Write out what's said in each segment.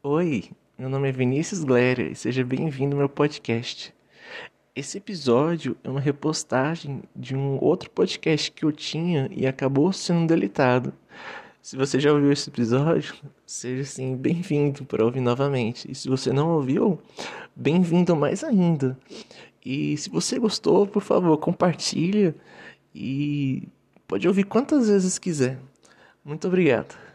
Oi, meu nome é Vinícius Glória e seja bem-vindo ao meu podcast. Esse episódio é uma repostagem de um outro podcast que eu tinha e acabou sendo deletado. Se você já ouviu esse episódio, seja assim bem-vindo para ouvir novamente. E se você não ouviu, bem-vindo mais ainda. E se você gostou, por favor, compartilha e pode ouvir quantas vezes quiser. Muito obrigado.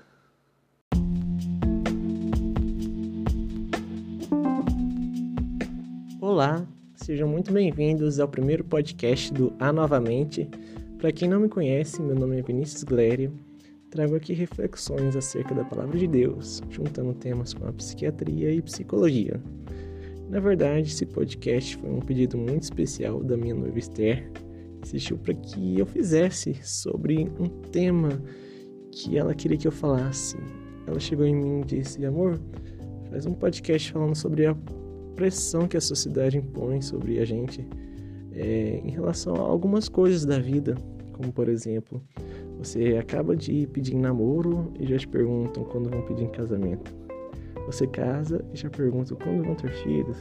Olá, sejam muito bem-vindos ao primeiro podcast do A Novamente. Para quem não me conhece, meu nome é Vinícius Glério. Trago aqui reflexões acerca da palavra de Deus, juntando temas com a psiquiatria e psicologia. Na verdade, esse podcast foi um pedido muito especial da minha noiva Esther. Insistiu para que eu fizesse sobre um tema que ela queria que eu falasse. Ela chegou em mim e disse: Amor, faz um podcast falando sobre a pressão que a sociedade impõe sobre a gente é, em relação a algumas coisas da vida, como por exemplo, você acaba de pedir namoro e já te perguntam quando vão pedir em casamento. Você casa e já perguntam quando vão ter filhos.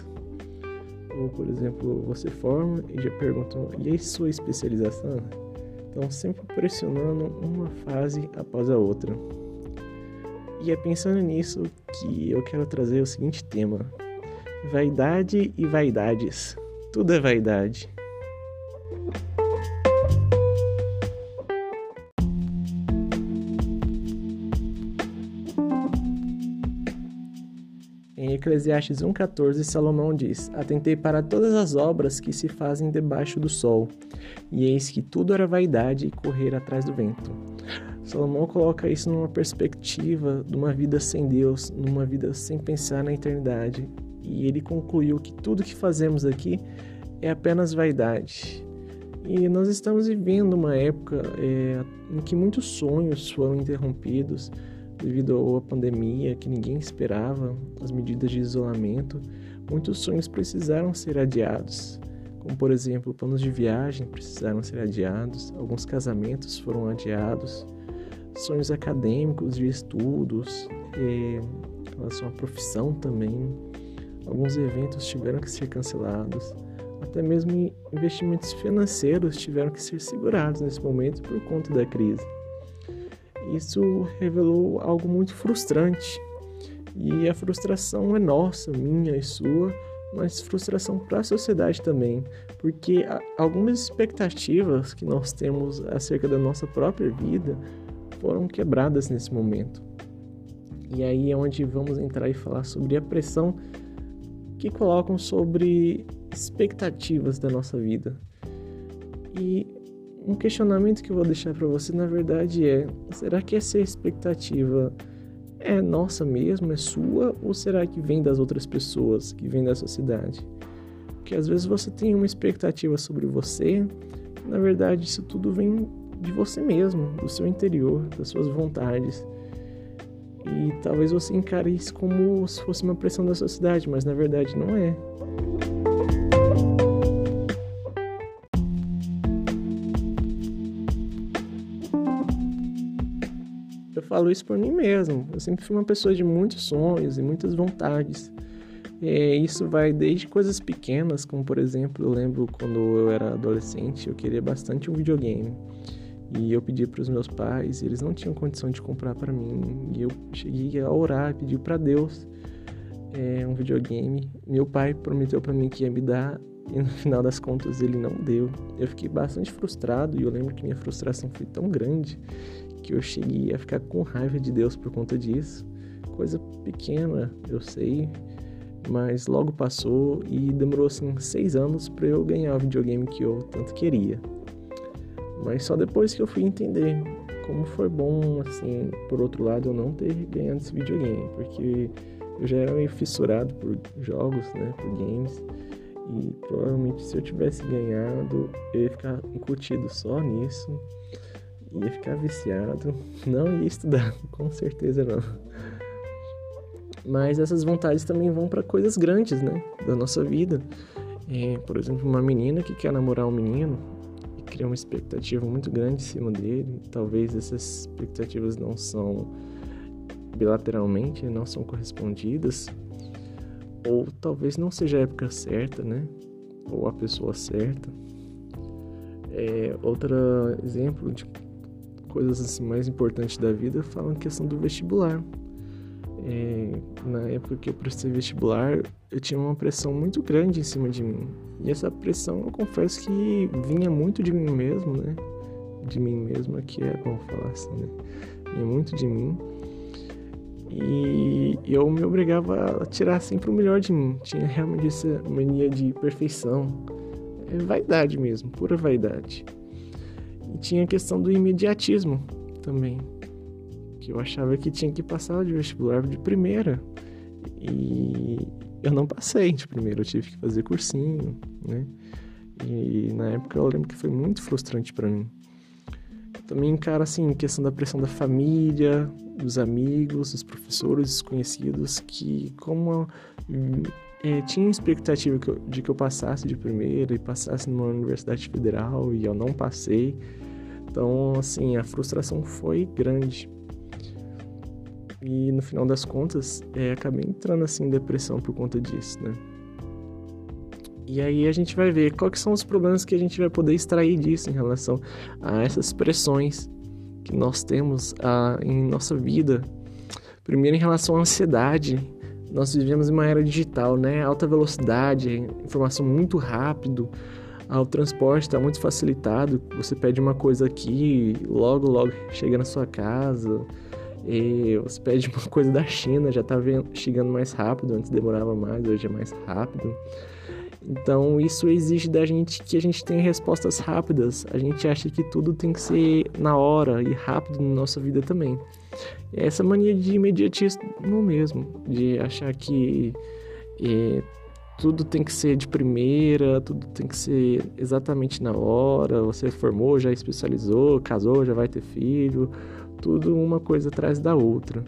Ou, por exemplo, você forma e já perguntam e aí sua especialização? Então, sempre pressionando uma fase após a outra. E é pensando nisso que eu quero trazer o seguinte tema: Vaidade e vaidades. Tudo é vaidade. Em Eclesiastes 1,14, Salomão diz: Atentei para todas as obras que se fazem debaixo do sol, e eis que tudo era vaidade e correr atrás do vento. Salomão coloca isso numa perspectiva de uma vida sem Deus, numa vida sem pensar na eternidade, e ele concluiu que tudo que fazemos aqui é apenas vaidade. E nós estamos vivendo uma época é, em que muitos sonhos foram interrompidos devido à pandemia que ninguém esperava, as medidas de isolamento. Muitos sonhos precisaram ser adiados, como por exemplo, planos de viagem precisaram ser adiados, alguns casamentos foram adiados, sonhos acadêmicos de estudos, é, em relação à profissão também Alguns eventos tiveram que ser cancelados. Até mesmo investimentos financeiros tiveram que ser segurados nesse momento por conta da crise. Isso revelou algo muito frustrante. E a frustração é nossa, minha e sua, mas frustração para a sociedade também, porque algumas expectativas que nós temos acerca da nossa própria vida foram quebradas nesse momento. E aí é onde vamos entrar e falar sobre a pressão que colocam sobre expectativas da nossa vida. E um questionamento que eu vou deixar para você, na verdade, é: será que essa expectativa é nossa mesmo, é sua, ou será que vem das outras pessoas, que vem da sociedade? Porque às vezes você tem uma expectativa sobre você, na verdade, isso tudo vem de você mesmo, do seu interior, das suas vontades. E talvez você encare isso como se fosse uma pressão da sociedade, mas na verdade não é. Eu falo isso por mim mesmo. Eu sempre fui uma pessoa de muitos sonhos e muitas vontades. E isso vai desde coisas pequenas, como por exemplo, eu lembro quando eu era adolescente, eu queria bastante um videogame. E eu pedi para os meus pais, eles não tinham condição de comprar para mim. E eu cheguei a orar e pedi para Deus é, um videogame. Meu pai prometeu para mim que ia me dar e no final das contas ele não deu. Eu fiquei bastante frustrado e eu lembro que minha frustração foi tão grande que eu cheguei a ficar com raiva de Deus por conta disso. Coisa pequena, eu sei, mas logo passou e demorou assim seis anos para eu ganhar o videogame que eu tanto queria. Mas só depois que eu fui entender como foi bom, assim, por outro lado, eu não ter ganhado esse videogame, porque eu já era meio fissurado por jogos, né, por games, e provavelmente se eu tivesse ganhado, eu ia ficar incutido só nisso, ia ficar viciado, não ia estudar, com certeza não. Mas essas vontades também vão para coisas grandes, né, da nossa vida. É, por exemplo, uma menina que quer namorar um menino, cria uma expectativa muito grande em cima dele. Talvez essas expectativas não são bilateralmente não são correspondidas, ou talvez não seja a época certa, né? Ou a pessoa certa. É, outro exemplo de coisas assim mais importantes da vida falam questão do vestibular. É, na época que eu prestei vestibular, eu tinha uma pressão muito grande em cima de mim. E essa pressão, eu confesso que vinha muito de mim mesmo, né? De mim mesmo, aqui é como falar assim, né? Vinha muito de mim. E eu me obrigava a tirar sempre o melhor de mim. Tinha realmente essa mania de perfeição. É vaidade mesmo, pura vaidade. E tinha a questão do imediatismo também. Que eu achava que tinha que passar de vestibular de primeira. E eu não passei de primeira, eu tive que fazer cursinho, né? E na época eu lembro que foi muito frustrante para mim. Também encara assim, questão da pressão da família, dos amigos, dos professores, dos conhecidos, que como é, tinha expectativa que eu, de que eu passasse de primeira e passasse numa universidade federal e eu não passei. Então, assim, a frustração foi grande. E no final das contas, é, acabei entrando assim em depressão por conta disso, né? E aí a gente vai ver quais são os problemas que a gente vai poder extrair disso em relação a essas pressões que nós temos a, em nossa vida. Primeiro, em relação à ansiedade. Nós vivemos em uma era digital, né? Alta velocidade, informação muito rápido. O transporte está muito facilitado. Você pede uma coisa aqui, logo, logo chega na sua casa. E você pede uma coisa da China, já está chegando mais rápido. Antes demorava mais, hoje é mais rápido. Então, isso exige da gente que a gente tenha respostas rápidas. A gente acha que tudo tem que ser na hora e rápido na nossa vida também. É essa mania de imediatismo mesmo, de achar que é, tudo tem que ser de primeira, tudo tem que ser exatamente na hora. Você formou, já especializou, casou, já vai ter filho, tudo uma coisa atrás da outra.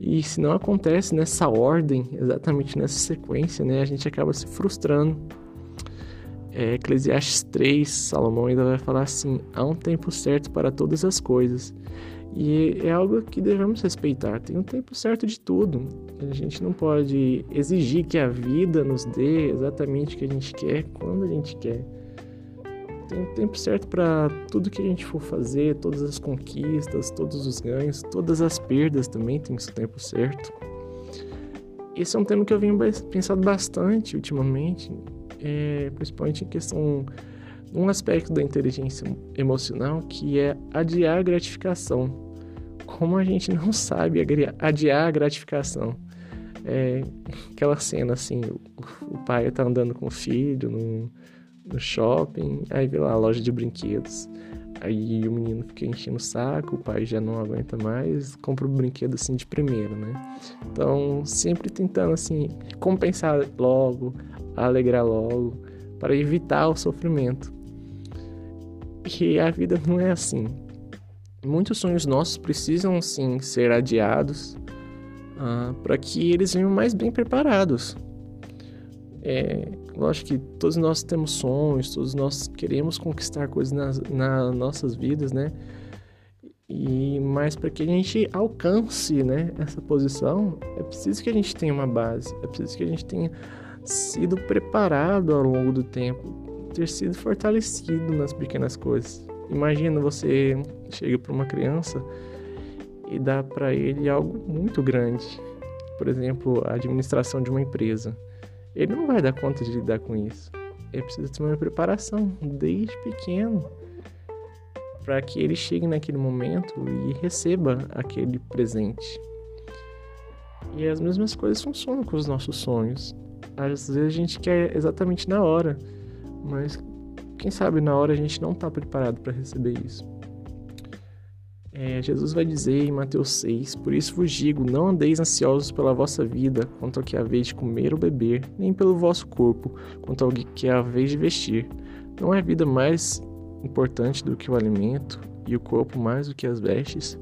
E se não acontece nessa ordem, exatamente nessa sequência, né, a gente acaba se frustrando. É, Eclesiastes 3, Salomão ainda vai falar assim: há um tempo certo para todas as coisas. E é algo que devemos respeitar. Tem um tempo certo de tudo. A gente não pode exigir que a vida nos dê exatamente o que a gente quer, quando a gente quer tem tempo certo para tudo que a gente for fazer, todas as conquistas, todos os ganhos, todas as perdas também tem seu tempo certo. Esse é um tema que eu venho pensando bastante ultimamente, é, principalmente em questão um aspecto da inteligência emocional que é adiar a gratificação. Como a gente não sabe adiar a gratificação. É, aquela cena assim, o, o pai tá andando com o filho no, no shopping, aí vê lá a loja de brinquedos. Aí o menino fica enchendo o saco, o pai já não aguenta mais, compra o brinquedo assim de primeiro, né? Então, sempre tentando assim compensar logo, alegrar logo, para evitar o sofrimento. E a vida não é assim. Muitos sonhos nossos precisam sim ser adiados uh, para que eles venham mais bem preparados. É, lógico que todos nós temos sonhos, todos nós queremos conquistar coisas nas, nas nossas vidas, né? E mas para que a gente alcance, né, essa posição, é preciso que a gente tenha uma base, é preciso que a gente tenha sido preparado ao longo do tempo, ter sido fortalecido nas pequenas coisas. Imagina você chega para uma criança e dá para ele algo muito grande, por exemplo, a administração de uma empresa ele não vai dar conta de lidar com isso. Ele precisa ter uma preparação desde pequeno para que ele chegue naquele momento e receba aquele presente. E as mesmas coisas funcionam com os nossos sonhos. Às vezes a gente quer exatamente na hora, mas quem sabe na hora a gente não está preparado para receber isso. É, Jesus vai dizer em Mateus 6: Por isso vos digo, não andeis ansiosos pela vossa vida, quanto ao que a vez de comer ou beber, nem pelo vosso corpo, quanto ao que a vez de vestir. Não é a vida mais importante do que o alimento, e o corpo mais do que as vestes?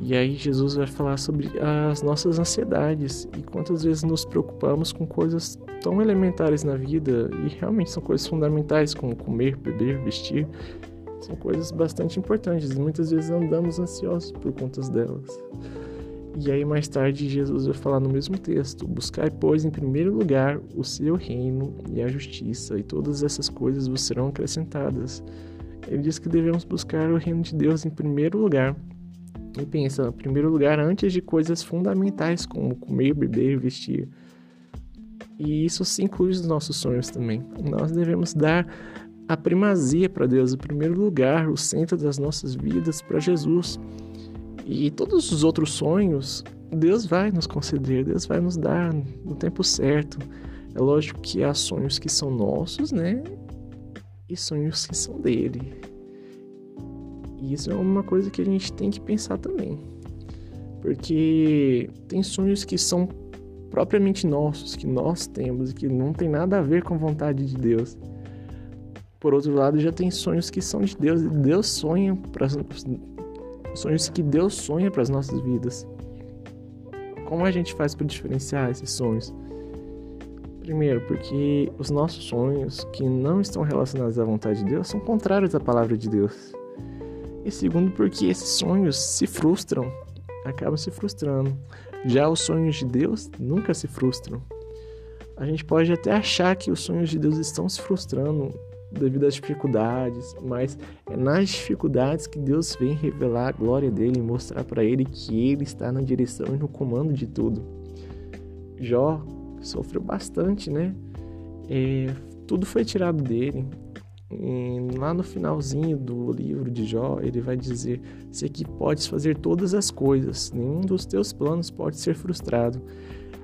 E aí Jesus vai falar sobre as nossas ansiedades e quantas vezes nos preocupamos com coisas tão elementares na vida e realmente são coisas fundamentais como comer, beber, vestir são coisas bastante importantes e muitas vezes andamos ansiosos por conta delas. E aí mais tarde Jesus vai falar no mesmo texto: Buscai, pois, em primeiro lugar o seu reino e a justiça, e todas essas coisas vos serão acrescentadas. Ele diz que devemos buscar o reino de Deus em primeiro lugar. E pensa, em primeiro lugar, antes de coisas fundamentais como comer, beber, vestir. E isso se inclui os nossos sonhos também. Nós devemos dar a primazia para Deus, o primeiro lugar, o centro das nossas vidas para Jesus. E todos os outros sonhos, Deus vai nos conceder, Deus vai nos dar no tempo certo. É lógico que há sonhos que são nossos, né? E sonhos que são dele. E isso é uma coisa que a gente tem que pensar também. Porque tem sonhos que são propriamente nossos, que nós temos e que não tem nada a ver com a vontade de Deus. Por outro lado, já tem sonhos que são de Deus e Deus sonha para sonhos que Deus sonha para as nossas vidas. Como a gente faz para diferenciar esses sonhos? Primeiro, porque os nossos sonhos que não estão relacionados à vontade de Deus são contrários à palavra de Deus. E segundo, porque esses sonhos se frustram, acabam se frustrando. Já os sonhos de Deus nunca se frustram. A gente pode até achar que os sonhos de Deus estão se frustrando devido às dificuldades, mas é nas dificuldades que Deus vem revelar a glória dele e mostrar para ele que ele está na direção e no comando de tudo. Jó sofreu bastante, né? É, tudo foi tirado dele. E lá no finalzinho do livro de Jó, ele vai dizer: Sei que podes fazer todas as coisas, nenhum dos teus planos pode ser frustrado.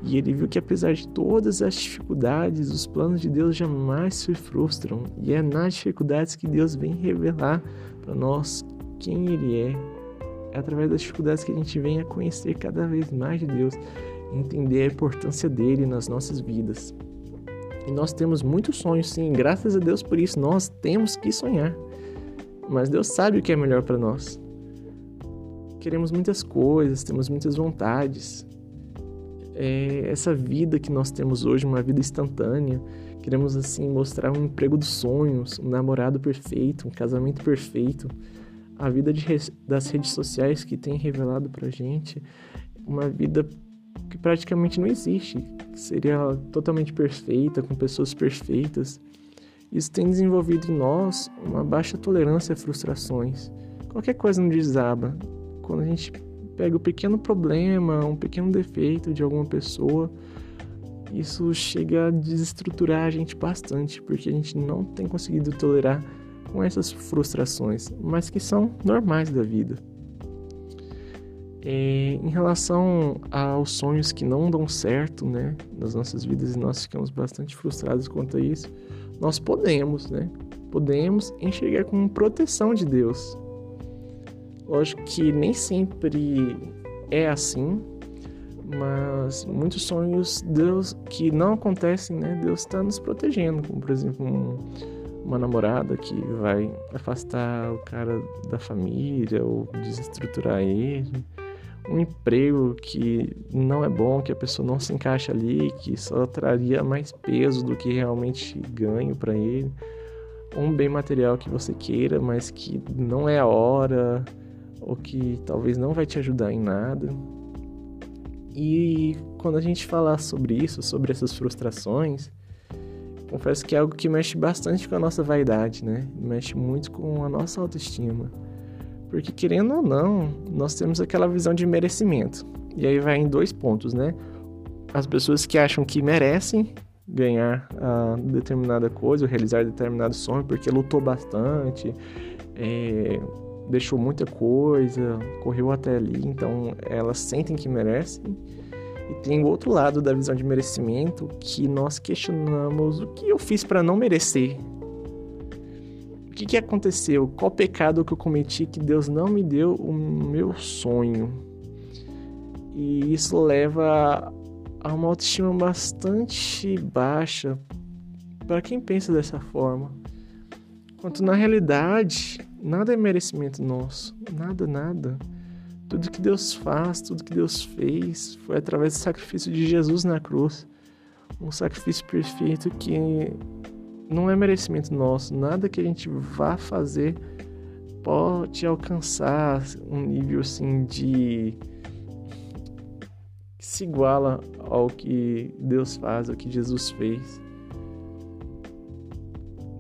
E ele viu que apesar de todas as dificuldades, os planos de Deus jamais se frustram. E é nas dificuldades que Deus vem revelar para nós quem Ele é. É através das dificuldades que a gente vem a conhecer cada vez mais de Deus, entender a importância dele nas nossas vidas. E nós temos muitos sonhos, sim, graças a Deus por isso. Nós temos que sonhar. Mas Deus sabe o que é melhor para nós. Queremos muitas coisas, temos muitas vontades, é, essa vida que nós temos hoje, uma vida instantânea. Queremos assim mostrar um emprego dos sonhos, um namorado perfeito, um casamento perfeito. A vida de, das redes sociais que tem revelado pra gente uma vida que praticamente não existe, que seria totalmente perfeita, com pessoas perfeitas. Isso tem desenvolvido em nós uma baixa tolerância a frustrações. Qualquer coisa não desaba. Quando a gente pega um pequeno problema, um pequeno defeito de alguma pessoa, isso chega a desestruturar a gente bastante, porque a gente não tem conseguido tolerar com essas frustrações, mas que são normais da vida. É, em relação aos sonhos que não dão certo, né, nas nossas vidas e nós ficamos bastante frustrados quanto a isso, nós podemos, né, podemos enxergar como proteção de Deus Lógico que nem sempre é assim, mas muitos sonhos Deus que não acontecem, né? Deus está nos protegendo, como por exemplo um, uma namorada que vai afastar o cara da família ou desestruturar ele, um emprego que não é bom, que a pessoa não se encaixa ali, que só traria mais peso do que realmente ganho para ele, um bem material que você queira, mas que não é a hora ou que talvez não vai te ajudar em nada. E quando a gente falar sobre isso, sobre essas frustrações, confesso que é algo que mexe bastante com a nossa vaidade, né? Mexe muito com a nossa autoestima. Porque querendo ou não, nós temos aquela visão de merecimento. E aí vai em dois pontos, né? As pessoas que acham que merecem ganhar determinada coisa, ou realizar determinado sonho porque lutou bastante, é, deixou muita coisa, correu até ali, então elas sentem que merecem. E tem o outro lado da visão de merecimento que nós questionamos o que eu fiz para não merecer. O que, que aconteceu? Qual pecado que eu cometi que Deus não me deu o meu sonho? E isso leva a uma autoestima bastante baixa para quem pensa dessa forma. Quanto na realidade, Nada é merecimento nosso, nada, nada. Tudo que Deus faz, tudo que Deus fez foi através do sacrifício de Jesus na cruz. Um sacrifício perfeito que não é merecimento nosso. Nada que a gente vá fazer pode alcançar um nível assim de que se iguala ao que Deus faz, ao que Jesus fez.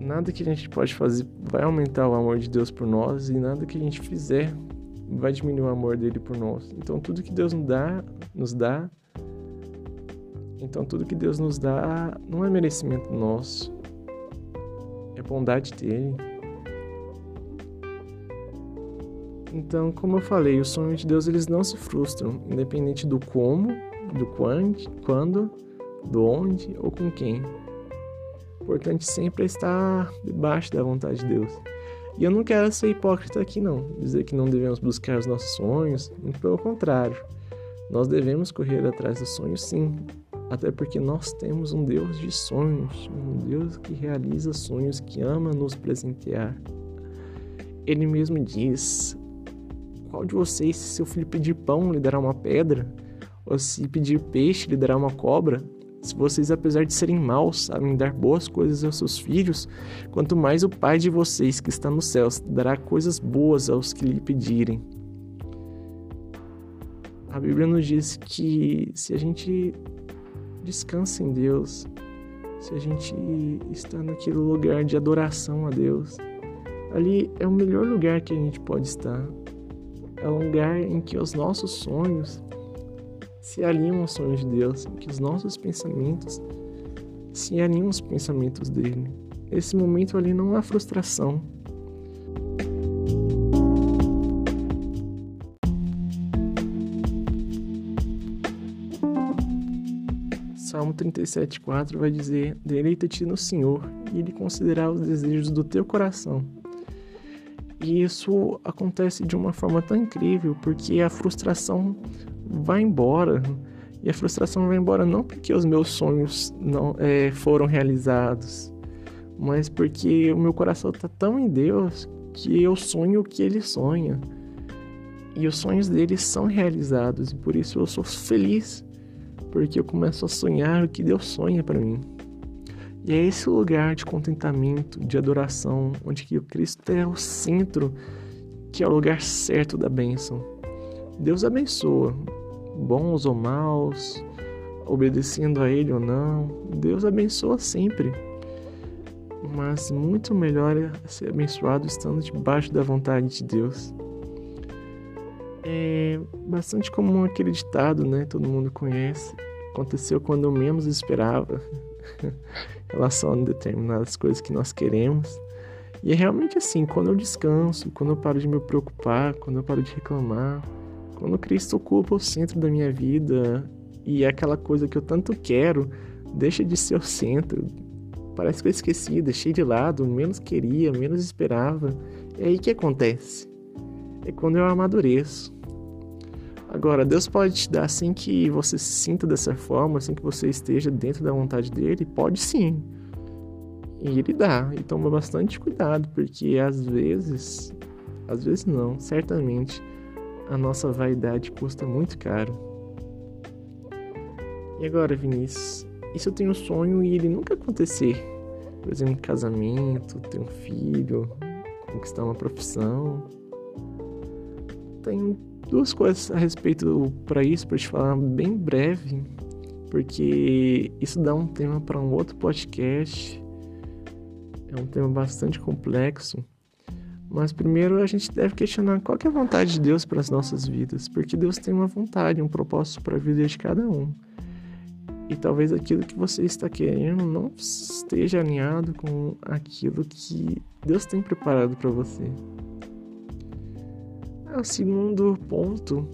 Nada que a gente pode fazer vai aumentar o amor de Deus por nós e nada que a gente fizer vai diminuir o amor dele por nós. Então tudo que Deus nos dá, nos dá, então tudo que Deus nos dá não é merecimento nosso, é bondade dele. Então, como eu falei, os sonhos de Deus eles não se frustram, independente do como, do quando, quando, do onde ou com quem. Importante sempre é estar debaixo da vontade de Deus. E eu não quero ser hipócrita aqui não, dizer que não devemos buscar os nossos sonhos, muito pelo contrário. Nós devemos correr atrás dos sonhos sim, até porque nós temos um Deus de sonhos, um Deus que realiza sonhos, que ama nos presentear. Ele mesmo diz: qual de vocês, se seu filho pedir pão, lhe dará uma pedra? Ou se pedir peixe, lhe dará uma cobra? Se vocês, apesar de serem maus, sabem dar boas coisas aos seus filhos, quanto mais o Pai de vocês, que está nos céus, dará coisas boas aos que lhe pedirem. A Bíblia nos diz que se a gente descansa em Deus, se a gente está naquele lugar de adoração a Deus, ali é o melhor lugar que a gente pode estar é um lugar em que os nossos sonhos se alinham aos sonhos de Deus, que os nossos pensamentos se alinham aos pensamentos dele. Esse momento ali não há frustração. Salmo 37,4 vai dizer: Deleita-te no Senhor, e Ele considerará os desejos do teu coração. E isso acontece de uma forma tão incrível porque a frustração vai embora. E a frustração vai embora não porque os meus sonhos não é, foram realizados, mas porque o meu coração está tão em Deus que eu sonho o que Ele sonha. E os sonhos dele são realizados e por isso eu sou feliz, porque eu começo a sonhar o que Deus sonha para mim. E é esse lugar de contentamento, de adoração, onde que o Cristo é o centro, que é o lugar certo da bênção. Deus abençoa, bons ou maus, obedecendo a Ele ou não, Deus abençoa sempre. Mas muito melhor é ser abençoado estando debaixo da vontade de Deus. É bastante comum aquele ditado, né? Todo mundo conhece. Aconteceu quando eu menos esperava. relação a determinadas coisas que nós queremos. E é realmente assim, quando eu descanso, quando eu paro de me preocupar, quando eu paro de reclamar, quando Cristo ocupa o centro da minha vida e é aquela coisa que eu tanto quero deixa de ser o centro, parece que eu esqueci, deixei de lado, menos queria, menos esperava. É aí que acontece. É quando eu amadureço. Agora, Deus pode te dar sem que você se sinta dessa forma, sem que você esteja dentro da vontade dele? Pode sim. E ele dá. E toma bastante cuidado, porque às vezes, às vezes não, certamente, a nossa vaidade custa muito caro. E agora, Vinícius, e se eu tenho um sonho e ele nunca acontecer? Por exemplo, casamento, ter um filho, conquistar uma profissão. Tem duas coisas a respeito para isso, para te falar bem breve, porque isso dá um tema para um outro podcast. É um tema bastante complexo. Mas primeiro a gente deve questionar qual é a vontade de Deus para as nossas vidas, porque Deus tem uma vontade, um propósito para a vida de cada um. E talvez aquilo que você está querendo não esteja alinhado com aquilo que Deus tem preparado para você. O segundo ponto,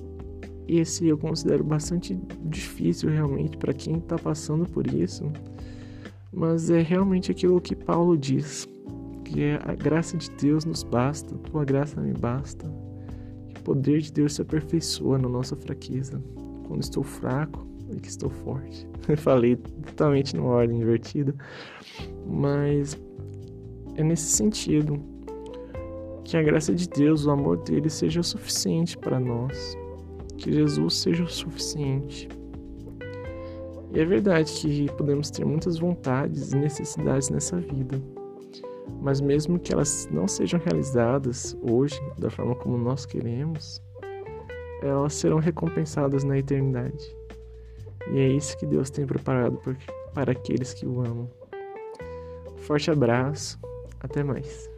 esse eu considero bastante difícil realmente para quem está passando por isso, mas é realmente aquilo que Paulo diz, que é a graça de Deus nos basta, tua graça me basta. O poder de Deus se aperfeiçoa na nossa fraqueza. Quando estou fraco, é que estou forte. Falei totalmente numa ordem invertida, mas é nesse sentido que a graça de Deus, o amor dele seja o suficiente para nós. Que Jesus seja o suficiente. E é verdade que podemos ter muitas vontades e necessidades nessa vida. Mas mesmo que elas não sejam realizadas hoje da forma como nós queremos, elas serão recompensadas na eternidade. E é isso que Deus tem preparado para aqueles que o amam. Forte abraço, até mais.